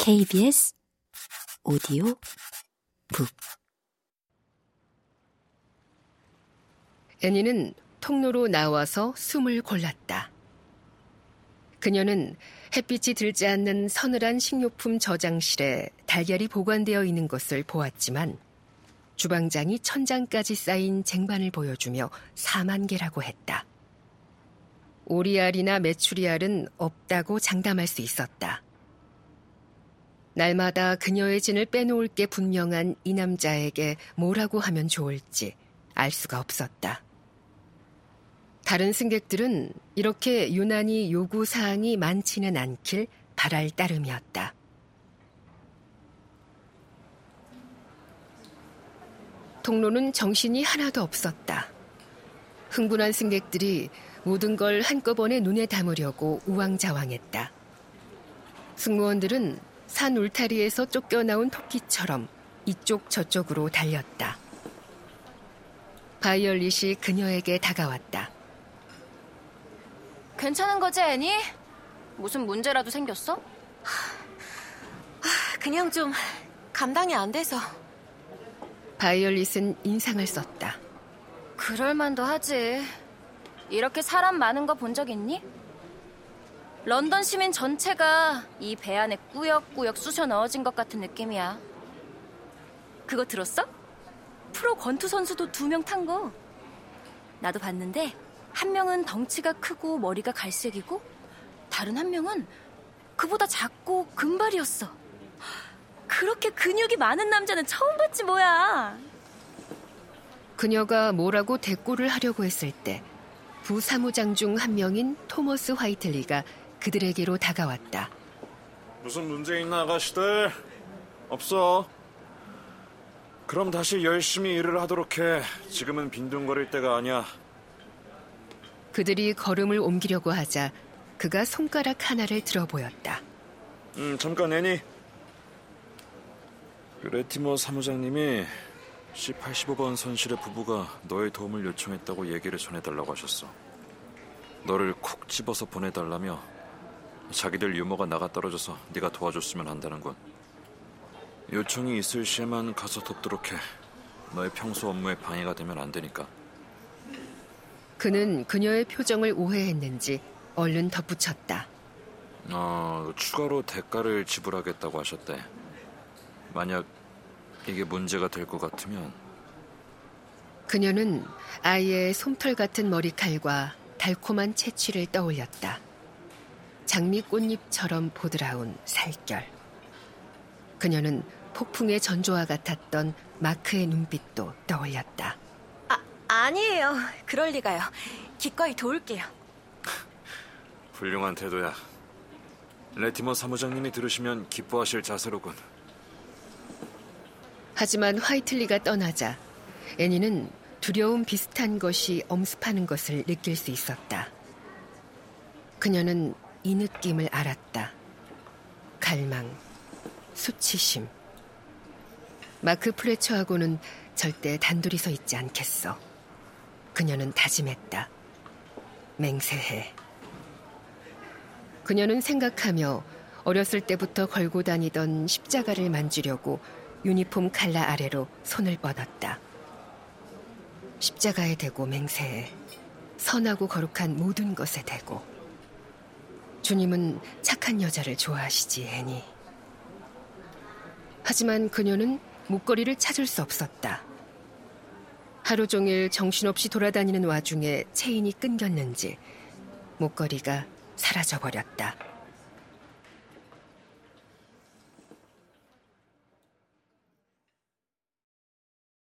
KBS 오디오 북 애니는 통로로 나와서 숨을 골랐다. 그녀는 햇빛이 들지 않는 서늘한 식료품 저장실에 달걀이 보관되어 있는 것을 보았지만 주방장이 천장까지 쌓인 쟁반을 보여주며 4만 개라고 했다. 오리알이나 메추리알은 없다고 장담할 수 있었다. 날마다 그녀의 진을 빼놓을 게 분명한 이 남자에게 뭐라고 하면 좋을지 알 수가 없었다. 다른 승객들은 이렇게 유난히 요구 사항이 많지는 않길 바랄 따름이었다. 통로는 정신이 하나도 없었다. 흥분한 승객들이 모든 걸 한꺼번에 눈에 담으려고 우왕좌왕했다. 승무원들은 산 울타리에서 쫓겨나온 토끼처럼 이쪽 저쪽으로 달렸다. 바이올릿이 그녀에게 다가왔다. 괜찮은 거지, 애니? 무슨 문제라도 생겼어? 그냥 좀 감당이 안 돼서. 바이올릿은 인상을 썼다. 그럴만도 하지. 이렇게 사람 많은 거 본 적 있니? 런던 시민 전체가 이 배 안에 꾸역꾸역 쑤셔 넣어진 것 같은 느낌이야. 그거 들었어? 프로 권투 선수도 두 명 탄 거. 나도 봤는데 한 명은 덩치가 크고 머리가 갈색이고 다른 한 명은 그보다 작고 금발이었어. 그렇게 근육이 많은 남자는 처음 봤지 뭐야. 그녀가 뭐라고 대꾸를 하려고 했을 때 부사무장 중 한 명인 토머스 화이틀리가 그들에게로 다가왔다. 무슨 문제 있나 아가씨들? 없어. 그럼 다시 열심히 일을 하도록 해. 지금은 빈둥거릴 때가 아니야. 그들이 걸음을 옮기려고 하자 그가 손가락 하나를 들어 보였다. 음, 잠깐 애니. 그 레티머 사무장님이 C85번 선실의 부부가 너의 도움을 요청했다고 얘기를 전해달라고 하셨어. 너를 콕 집어서 보내달라며 자기들 유머가 나가 떨어져서 네가 도와줬으면 한다는군. 요청이 있을 시에만 가서 돕도록 해. 너의 평소 업무에 방해가 되면 안 되니까. 그는 그녀의 표정을 오해했는지 얼른 덧붙였다. 어, 추가로 대가를 지불하겠다고 하셨대. 만약 이게 문제가 될 것 같으면 그녀는 아이의 솜털 같은 머리칼과 달콤한 채취를 떠올렸다. 장미꽃잎처럼 보드라운 살결. 그녀는 폭풍의 전조와 같았던 마크의 눈빛도 떠올렸다. 아, 아니에요. 그럴 리가요. 기꺼이 도울게요. 훌륭한 태도야. 레티머 사무장님이 들으시면 기뻐하실 자세로군. 하지만 화이틀리가 떠나자 애니는 두려움 비슷한 것이 엄습하는 것을 느낄 수 있었다. 그녀는 이 느낌을 알았다. 갈망, 수치심. 마크 프레처하고는 절대 단둘이 서 있지 않겠어. 그녀는 다짐했다. 맹세해. 그녀는 생각하며 어렸을 때부터 걸고 다니던 십자가를 만지려고 유니폼 칼라 아래로 손을 뻗었다. 십자가에 대고 맹세해. 선하고 거룩한 모든 것에 대고. 주님은 착한 여자를 좋아하시지, 애니. 하지만 그녀는 목걸이를 찾을 수 없었다. 하루 종일 정신없이 돌아다니는 와중에 체인이 끊겼는지 목걸이가 사라져버렸다.